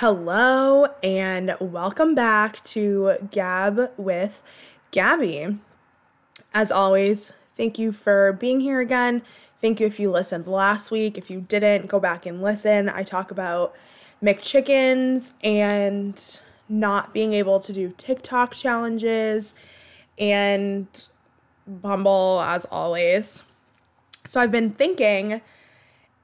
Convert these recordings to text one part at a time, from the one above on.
Hello, and welcome back to Gab with Gabby. As always, thank you for being here again. Thank you if you listened last week. If you didn't, go back and listen. I talk about McChickens and not being able to do TikTok challenges and Bumble, as always. So I've been thinking,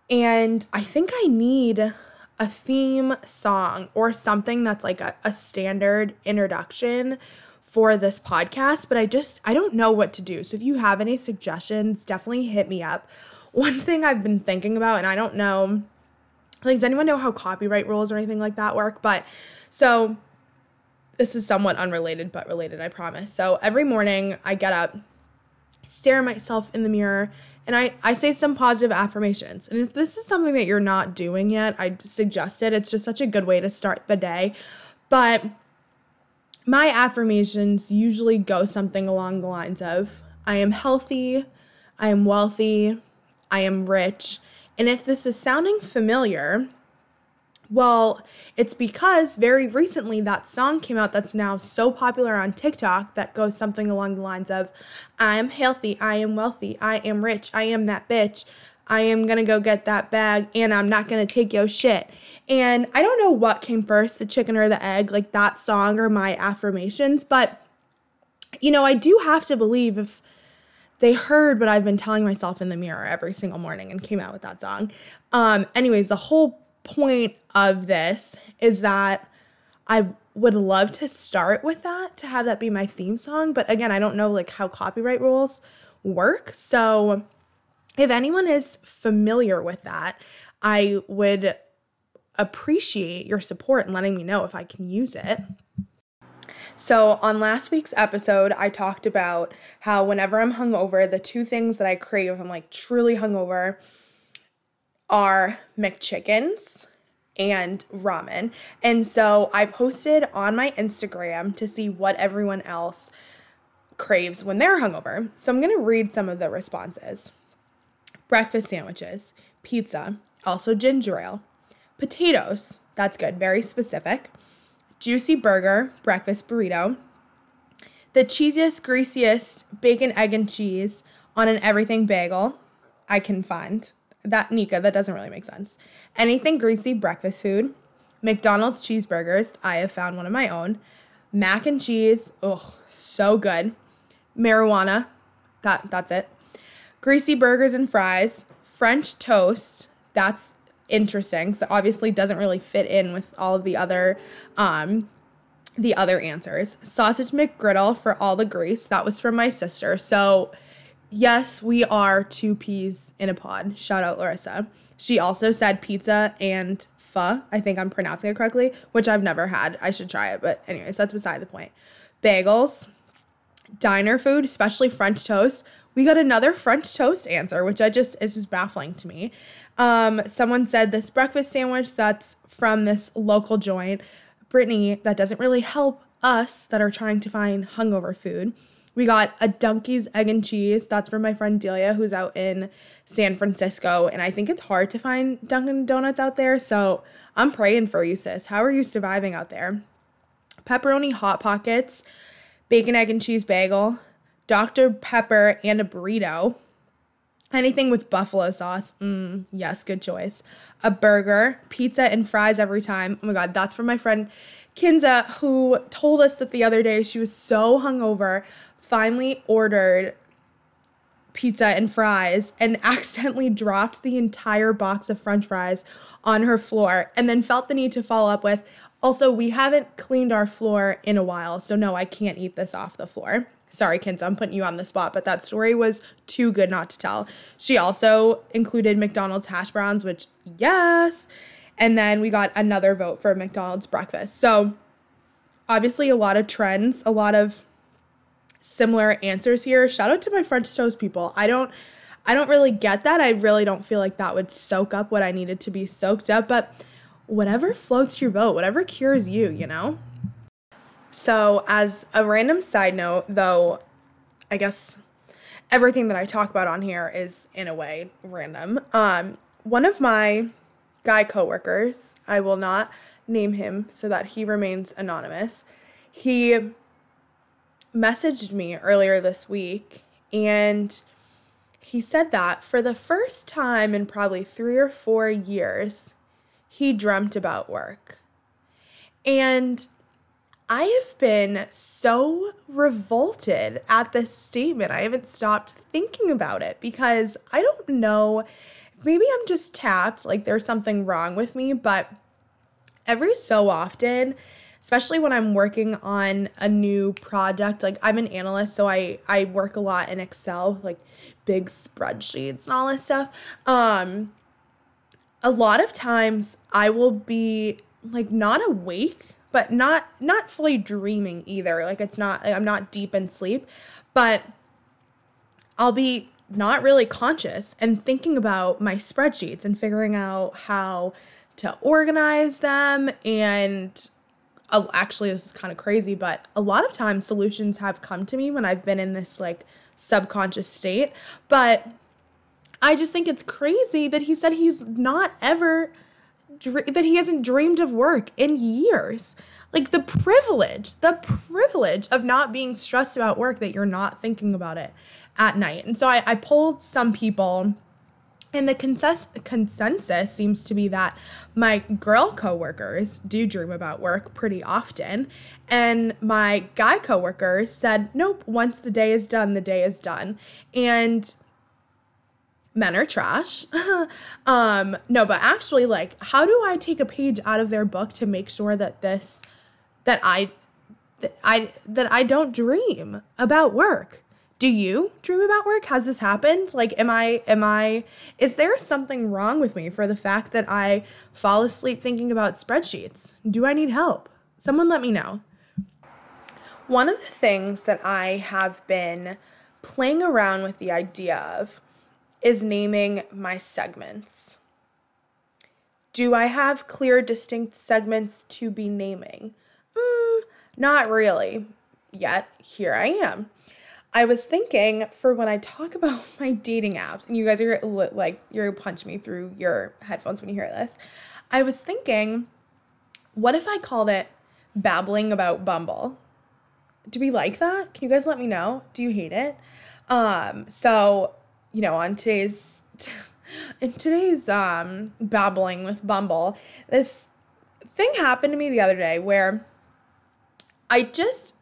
and I think I need a theme song or something that's like a, a standard introduction for this podcast, but I just I don't know what to do. So if you have any suggestions, definitely hit me up. One thing I've been thinking about and I don't know like does anyone know how copyright rules or anything like that work? But so this is somewhat unrelated but related, I promise. So every morning I get up, stare at myself in the mirror and I, I say some positive affirmations. And if this is something that you're not doing yet, I suggest it. It's just such a good way to start the day. But my affirmations usually go something along the lines of I am healthy, I am wealthy, I am rich. And if this is sounding familiar, well, it's because very recently that song came out that's now so popular on TikTok that goes something along the lines of I am healthy, I am wealthy, I am rich, I am that bitch. I am gonna go get that bag and I'm not gonna take your shit. And I don't know what came first, the chicken or the egg, like that song or my affirmations, but you know, I do have to believe if they heard what I've been telling myself in the mirror every single morning and came out with that song. Um, anyways, the whole point of this is that I would love to start with that to have that be my theme song, but again, I don't know like how copyright rules work. So if anyone is familiar with that, I would appreciate your support and letting me know if I can use it. So, on last week's episode, I talked about how whenever I'm hungover, the two things that I crave, I'm like truly hungover, are McChickens and ramen. And so I posted on my Instagram to see what everyone else craves when they're hungover. So I'm going to read some of the responses. Breakfast sandwiches, pizza, also ginger ale, potatoes, that's good, very specific, juicy burger, breakfast burrito, the cheesiest, greasiest bacon, egg, and cheese on an everything bagel I can find that Nika, that doesn't really make sense. Anything greasy breakfast food, McDonald's cheeseburgers, I have found one of my own. Mac and cheese, oh, so good. Marijuana, that that's it. Greasy burgers and fries, French toast, that's interesting. So obviously doesn't really fit in with all of the other um the other answers. Sausage McGriddle for all the grease, that was from my sister. So yes, we are two peas in a pod. Shout out Larissa. She also said pizza and pho. I think I'm pronouncing it correctly, which I've never had. I should try it, but anyways, that's beside the point. Bagels, diner food, especially French toast. We got another French toast answer, which I just is just baffling to me. Um, someone said this breakfast sandwich that's from this local joint. Brittany, that doesn't really help us that are trying to find hungover food. We got a Dunkies egg and cheese. That's from my friend Delia, who's out in San Francisco. And I think it's hard to find Dunkin' Donuts out there. So I'm praying for you, sis. How are you surviving out there? Pepperoni Hot Pockets, bacon, egg, and cheese bagel, Dr. Pepper, and a burrito. Anything with buffalo sauce. Mm, yes, good choice. A burger, pizza, and fries every time. Oh my God, that's from my friend Kinza, who told us that the other day she was so hungover finally ordered pizza and fries and accidentally dropped the entire box of french fries on her floor and then felt the need to follow up with also we haven't cleaned our floor in a while so no i can't eat this off the floor. Sorry kids i'm putting you on the spot but that story was too good not to tell. She also included mcdonald's hash browns which yes and then we got another vote for mcdonald's breakfast. So obviously a lot of trends a lot of similar answers here. Shout out to my French toast people. I don't I don't really get that. I really don't feel like that would soak up what I needed to be soaked up, but whatever floats your boat, whatever cures you, you know? So, as a random side note, though, I guess everything that I talk about on here is in a way random. Um, one of my guy coworkers, I will not name him so that he remains anonymous. He messaged me earlier this week and he said that for the first time in probably three or four years, he dreamt about work. And I have been so revolted at this statement. I haven't stopped thinking about it because I don't know. Maybe I'm just tapped, like there's something wrong with me, but every so often, especially when I'm working on a new project, like I'm an analyst, so I I work a lot in Excel, like big spreadsheets and all this stuff. Um a lot of times I will be like not awake but not not fully dreaming either. Like it's not I'm not deep in sleep, but I'll be not really conscious and thinking about my spreadsheets and figuring out how to organize them and uh, actually this is kind of crazy but a lot of times solutions have come to me when I've been in this like subconscious state but I just think it's crazy that he said he's not ever that he hasn't dreamed of work in years. Like the privilege, the privilege of not being stressed about work that you're not thinking about it at night. And so I, I some people, and the consensus, consensus seems to be that my girl coworkers do dream about work pretty often. And my guy coworkers said, nope, once the day is done, the day is done. And men are trash. um, no, but actually, like, how do I take a page out of their book to make sure that this, that I, that I, that I don't dream about work? Do you dream about work? Has this happened? Like, am I, am I, is there something wrong with me for the fact that I fall asleep thinking about spreadsheets? Do I need help? Someone let me know. One of the things that I have been playing around with the idea of is naming my segments. Do I have clear, distinct segments to be naming? Mm, not really. Yet, here I am. I was thinking for when I talk about my dating apps, and you guys are like, you're gonna punch me through your headphones when you hear this. I was thinking, what if I called it babbling about Bumble? Do we like that? Can you guys let me know? Do you hate it? Um, so you know, on today's in today's um babbling with Bumble, this thing happened to me the other day where I just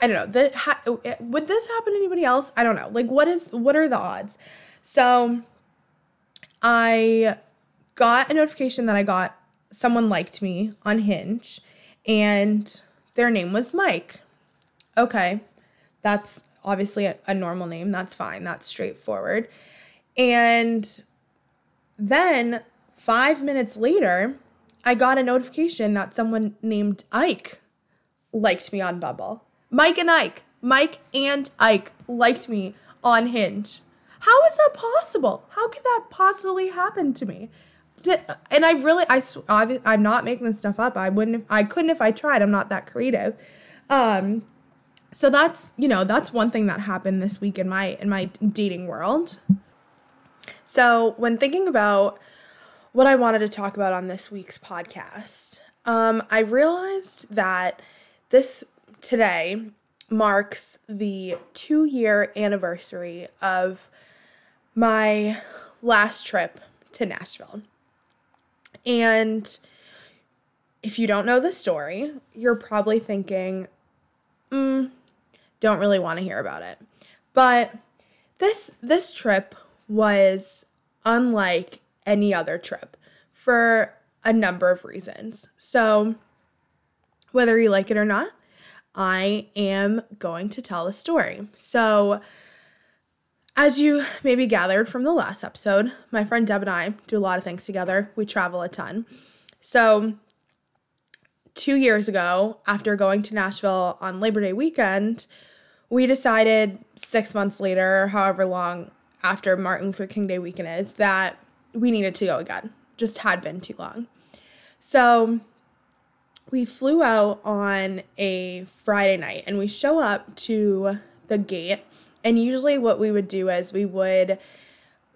I don't know. Ha- would this happen to anybody else? I don't know. Like what is what are the odds? So I got a notification that I got someone liked me on Hinge and their name was Mike. Okay. That's obviously a, a normal name. That's fine. That's straightforward. And then five minutes later, I got a notification that someone named Ike liked me on Bumble. Mike and Ike, Mike and Ike liked me on Hinge. How is that possible? How could that possibly happen to me? And I really, I, I'm not making this stuff up. I wouldn't, if, I couldn't if I tried. I'm not that creative. Um, so that's you know that's one thing that happened this week in my in my dating world so when thinking about what i wanted to talk about on this week's podcast um, i realized that this today marks the two year anniversary of my last trip to nashville and if you don't know the story you're probably thinking mm, don't really want to hear about it. But this this trip was unlike any other trip for a number of reasons. So whether you like it or not, I am going to tell a story. So as you maybe gathered from the last episode, my friend Deb and I do a lot of things together. We travel a ton. So two years ago, after going to Nashville on Labor Day weekend, we decided six months later, however long after Martin Luther King Day weekend is, that we needed to go again. Just had been too long. So we flew out on a Friday night and we show up to the gate. And usually, what we would do is we would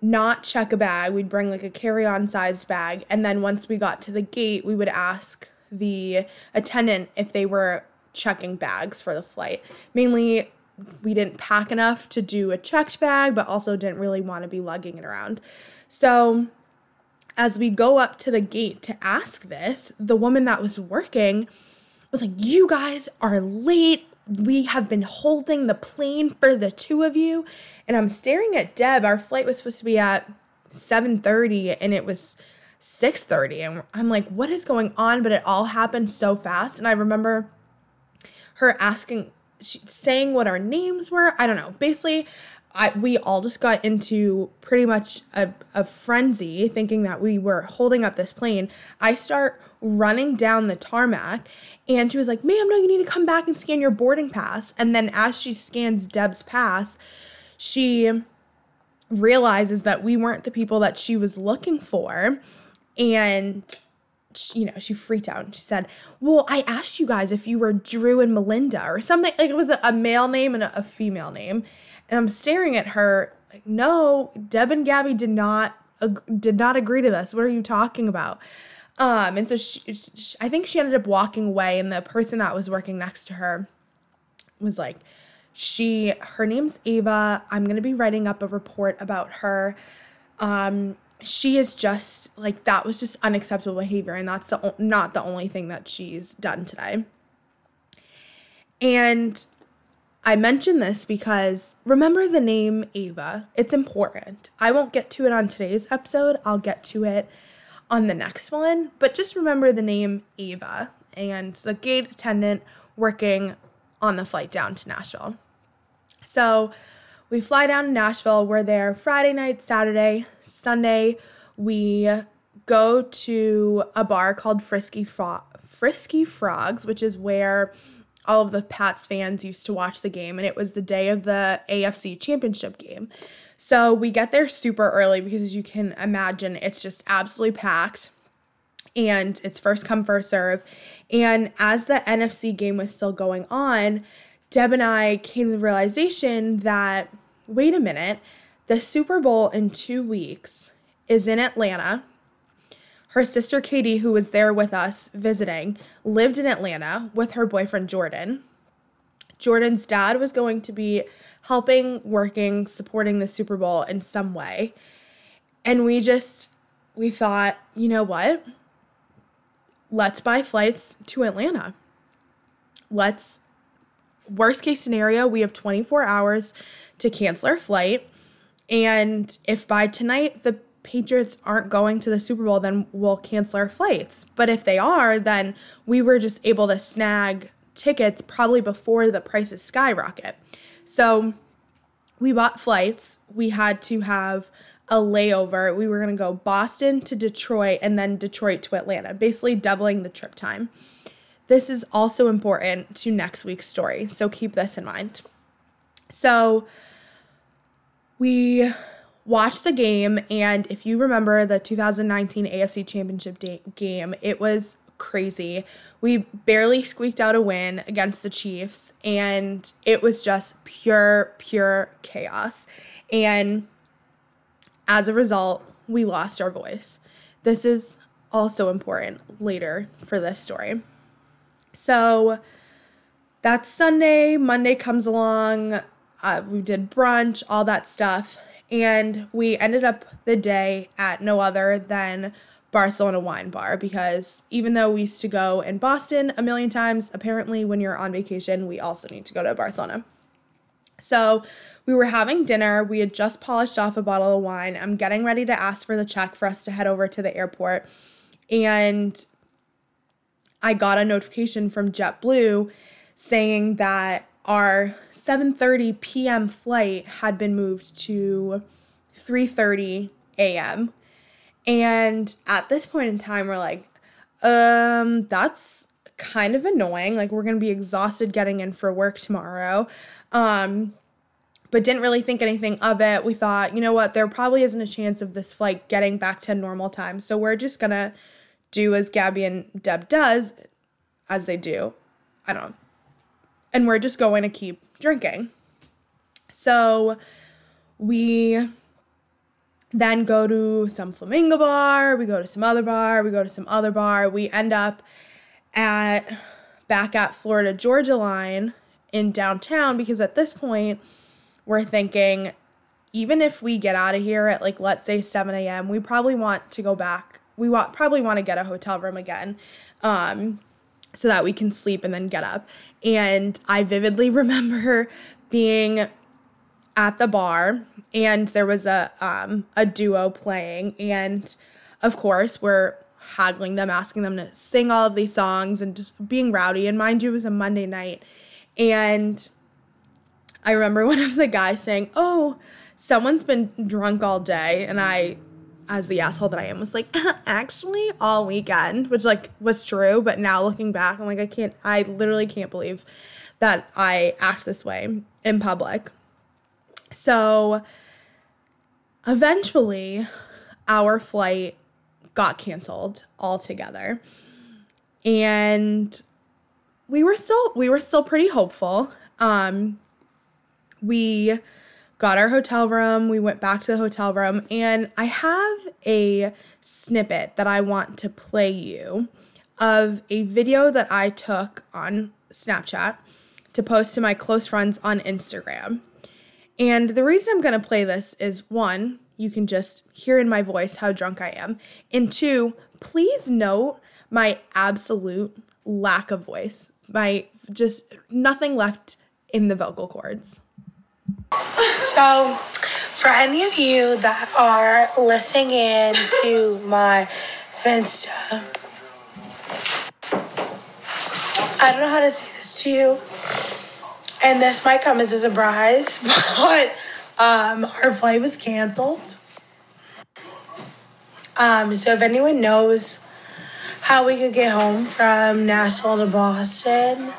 not check a bag. We'd bring like a carry on sized bag. And then once we got to the gate, we would ask the attendant if they were checking bags for the flight. Mainly, we didn't pack enough to do a checked bag, but also didn't really want to be lugging it around. So, as we go up to the gate to ask this, the woman that was working was like, You guys are late. We have been holding the plane for the two of you. And I'm staring at Deb. Our flight was supposed to be at 7:30 and it was 6:30 and I'm like, "What is going on?" But it all happened so fast and I remember her asking she, saying what our names were. I don't know. Basically, I, we all just got into pretty much a, a frenzy thinking that we were holding up this plane. I start running down the tarmac and she was like, ma'am, no, you need to come back and scan your boarding pass. And then as she scans Deb's pass, she realizes that we weren't the people that she was looking for. And you know, she freaked out and she said, Well, I asked you guys if you were Drew and Melinda or something. Like it was a, male name and a, female name. And I'm staring at her like, No, Deb and Gabby did not did not agree to this. What are you talking about? Um, and so she, she, I think she ended up walking away, and the person that was working next to her was like, she, her name's Ava. I'm to be writing up a report about her. Um, she is just like, that was just unacceptable behavior. And that's the, not the only thing that she's done today. And I mention this because remember the name Ava. It's important. I won't get to it on today's episode. I'll get to it on the next one. But just remember the name Ava and the gate attendant working on the flight down to Nashville. So we fly down to Nashville. We're there Friday night, Saturday, Sunday. We go to a bar called Frisky Fro- Frisky Frogs, which is where all of the Pats fans used to watch the game, and it was the day of the AFC Championship game. So we get there super early because, as you can imagine, it's just absolutely packed and it's first come, first serve. And as the NFC game was still going on, Deb and I came to the realization that wait a minute, the Super Bowl in two weeks is in Atlanta. Her sister Katie, who was there with us visiting, lived in Atlanta with her boyfriend Jordan. Jordan's dad was going to be helping, working, supporting the Super Bowl in some way. And we just, we thought, you know what? Let's buy flights to Atlanta. Let's worst case scenario, we have 24 hours to cancel our flight. And if by tonight the Patriots aren't going to the Super Bowl, then we'll cancel our flights. But if they are, then we were just able to snag tickets probably before the prices skyrocket. So we bought flights. We had to have a layover. We were going to go Boston to Detroit and then Detroit to Atlanta, basically doubling the trip time. This is also important to next week's story, so keep this in mind. So, we watched the game, and if you remember the 2019 AFC Championship day- game, it was crazy. We barely squeaked out a win against the Chiefs, and it was just pure, pure chaos. And as a result, we lost our voice. This is also important later for this story. So that's Sunday. Monday comes along. Uh, we did brunch, all that stuff. And we ended up the day at no other than Barcelona Wine Bar because even though we used to go in Boston a million times, apparently when you're on vacation, we also need to go to Barcelona. So we were having dinner. We had just polished off a bottle of wine. I'm getting ready to ask for the check for us to head over to the airport. And I got a notification from JetBlue saying that our 7:30 p.m. flight had been moved to 3:30 a.m. And at this point in time we're like um that's kind of annoying like we're going to be exhausted getting in for work tomorrow. Um but didn't really think anything of it. We thought, you know what, there probably isn't a chance of this flight getting back to normal time. So we're just going to do as Gabby and Deb does, as they do. I don't know. And we're just going to keep drinking. So we then go to some flamingo bar, we go to some other bar, we go to some other bar. We end up at back at Florida Georgia line in downtown because at this point we're thinking even if we get out of here at like let's say 7 a.m we probably want to go back we want probably want to get a hotel room again um, so that we can sleep and then get up. And i vividly remember being at the bar and there was a um, a duo playing and of course we're haggling them asking them to sing all of these songs and just being rowdy. And mind you it was a monday night. And i remember one of the guys saying oh someone's been drunk all day. And i as the asshole that i am was like actually all weekend which like was true but now looking back i'm like i can't i literally can't believe that i act this way in public so eventually, our flight got canceled altogether. And we were still we were still pretty hopeful. Um we got our hotel room, we went back to the hotel room, and I have a snippet that I want to play you of a video that I took on Snapchat to post to my close friends on Instagram. And the reason I'm going to play this is one, you can just hear in my voice how drunk I am. And two, please note my absolute lack of voice. My just nothing left in the vocal cords. So, for any of you that are listening in to my Finsta, I don't know how to say this to you and this might come as a surprise, but um, our flight was canceled. Um, so if anyone knows how we could get home from Nashville to Boston,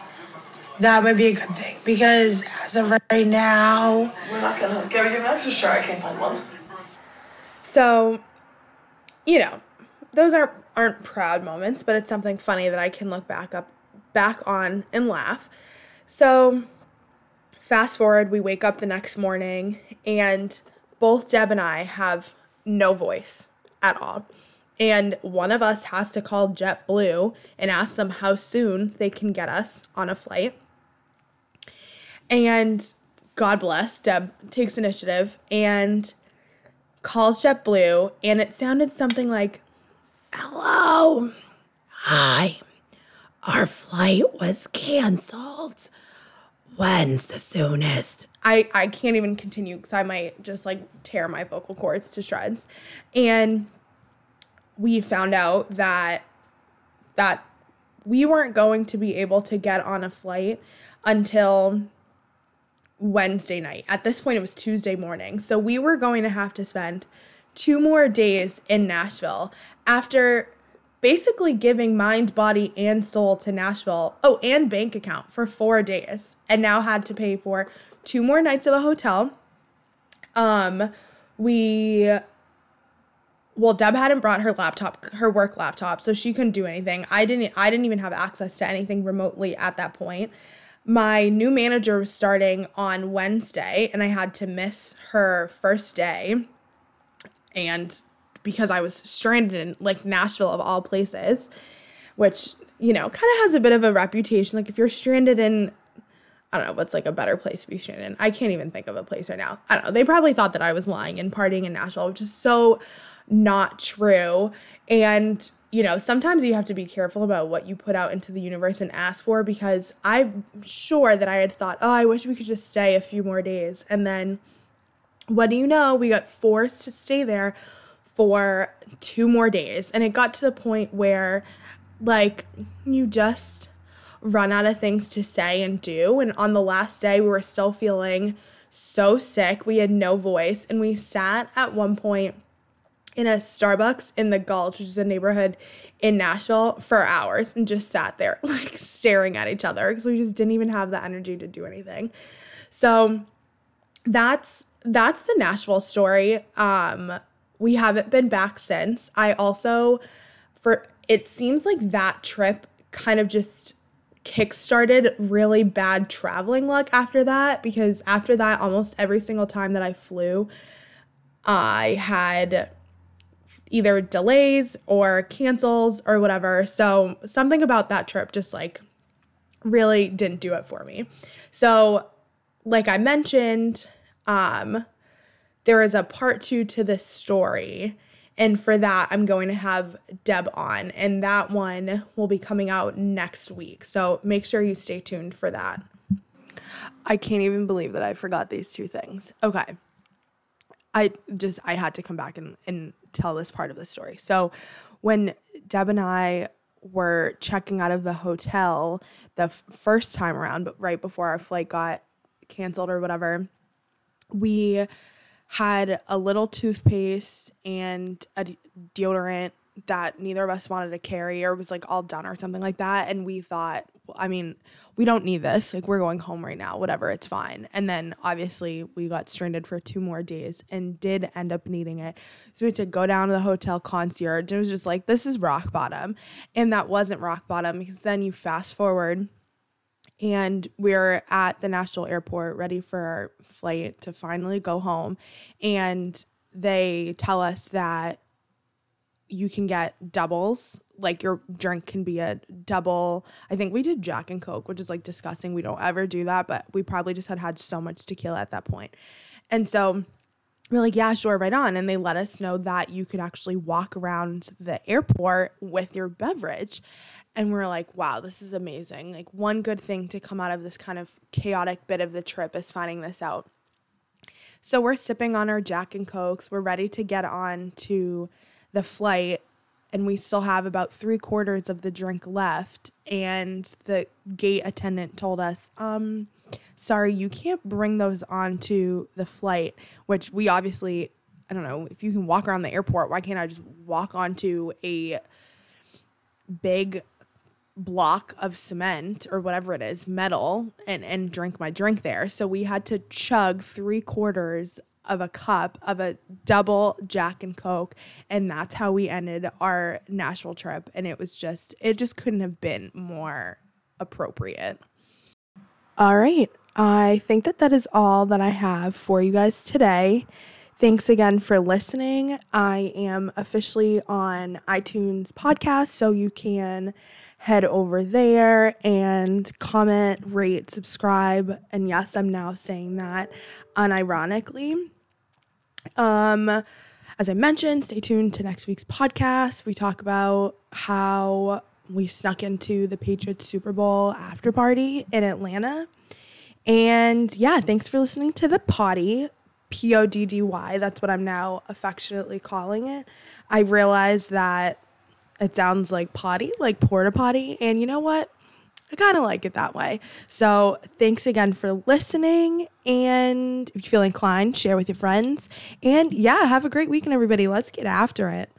that might be a good thing because as of right now, we're not gonna give you an extra shirt. I can't find one. So, you know, those aren't aren't proud moments, but it's something funny that I can look back up back on and laugh. So Fast forward, we wake up the next morning, and both Deb and I have no voice at all. And one of us has to call JetBlue and ask them how soon they can get us on a flight. And God bless, Deb takes initiative and calls JetBlue, and it sounded something like, Hello. Hi. Our flight was canceled when's the soonest? I, I can't even continue because I might just like tear my vocal cords to shreds. And we found out that that we weren't going to be able to get on a flight until Wednesday night. At this point, it was Tuesday morning. So we were going to have to spend two more days in Nashville after basically giving mind, body, and soul to Nashville. Oh, and bank account for four days, and now had to pay for two more nights of a hotel. Um, we well deb hadn't brought her laptop her work laptop so she couldn't do anything i didn't i didn't even have access to anything remotely at that point my new manager was starting on wednesday and i had to miss her first day and because I was stranded in like Nashville of all places, which, you know, kind of has a bit of a reputation. Like if you're stranded in, I don't know, what's like a better place to be stranded in? I can't even think of a place right now. I don't know. They probably thought that I was lying and partying in Nashville, which is so not true. And, you know, sometimes you have to be careful about what you put out into the universe and ask for because I'm sure that I had thought, oh, I wish we could just stay a few more days. And then, what do you know? We got forced to stay there for two more days. And it got to the point where, like, you just run out of things to say and do. And on the last day, we were still feeling so sick. We had no voice. And we sat at one point in a Starbucks in the Gulch, which is a neighborhood in Nashville, for hours and just sat there, like staring at each other because we just didn't even have the energy to do anything. So that's that's the Nashville story. Um, we haven't been back since. I also, for it seems like that trip kind of just kickstarted really bad traveling luck after that because after that, almost every single time that I flew, I had either delays or cancels or whatever. So something about that trip just like really didn't do it for me. So like I mentioned, um there is a part 2 to this story and for that I'm going to have Deb on and that one will be coming out next week. So make sure you stay tuned for that. I can't even believe that I forgot these two things. Okay. I just I had to come back and, and tell this part of the story. So when Deb and I were checking out of the hotel the f- first time around, but right before our flight got canceled or whatever, we had a little toothpaste and a deodorant that neither of us wanted to carry or was like all done or something like that. And we thought, I mean, we don't need this. Like, we're going home right now, whatever, it's fine. And then obviously, we got stranded for two more days and did end up needing it. So we had to go down to the hotel concierge. and It was just like, this is rock bottom. And that wasn't rock bottom because then you fast forward and we're at the Nashville airport ready for our flight to finally go home. And they tell us that you can get doubles. Like your drink can be a double. I think we did Jack and Coke, which is like disgusting. We don't ever do that, but we probably just had had so much tequila at that point. And so we're like, yeah, sure, right on. And they let us know that you could actually walk around the airport with your beverage. And we're like, wow, this is amazing. Like, one good thing to come out of this kind of chaotic bit of the trip is finding this out. So we're sipping on our Jack and Cokes. We're ready to get on to the flight and we still have about three quarters of the drink left. And the gate attendant told us, um, sorry, you can't bring those onto the flight, which we obviously, I don't know, if you can walk around the airport, why can't I just walk onto a big block of cement or whatever it is, metal, and, and drink my drink there? So we had to chug three quarters of a cup of a double Jack and Coke. And that's how we ended our Nashville trip. And it was just, it just couldn't have been more appropriate. All right. I think that that is all that I have for you guys today. Thanks again for listening. I am officially on iTunes podcast, so you can head over there and comment, rate, subscribe. And yes, I'm now saying that unironically. Um, as I mentioned, stay tuned to next week's podcast. We talk about how we snuck into the Patriots Super Bowl after party in Atlanta. And yeah, thanks for listening to the potty. P O D D Y. That's what I'm now affectionately calling it. I realized that it sounds like potty, like porta potty. And you know what? I kind of like it that way. So thanks again for listening. And if you feel inclined, share with your friends. And yeah, have a great weekend, everybody. Let's get after it.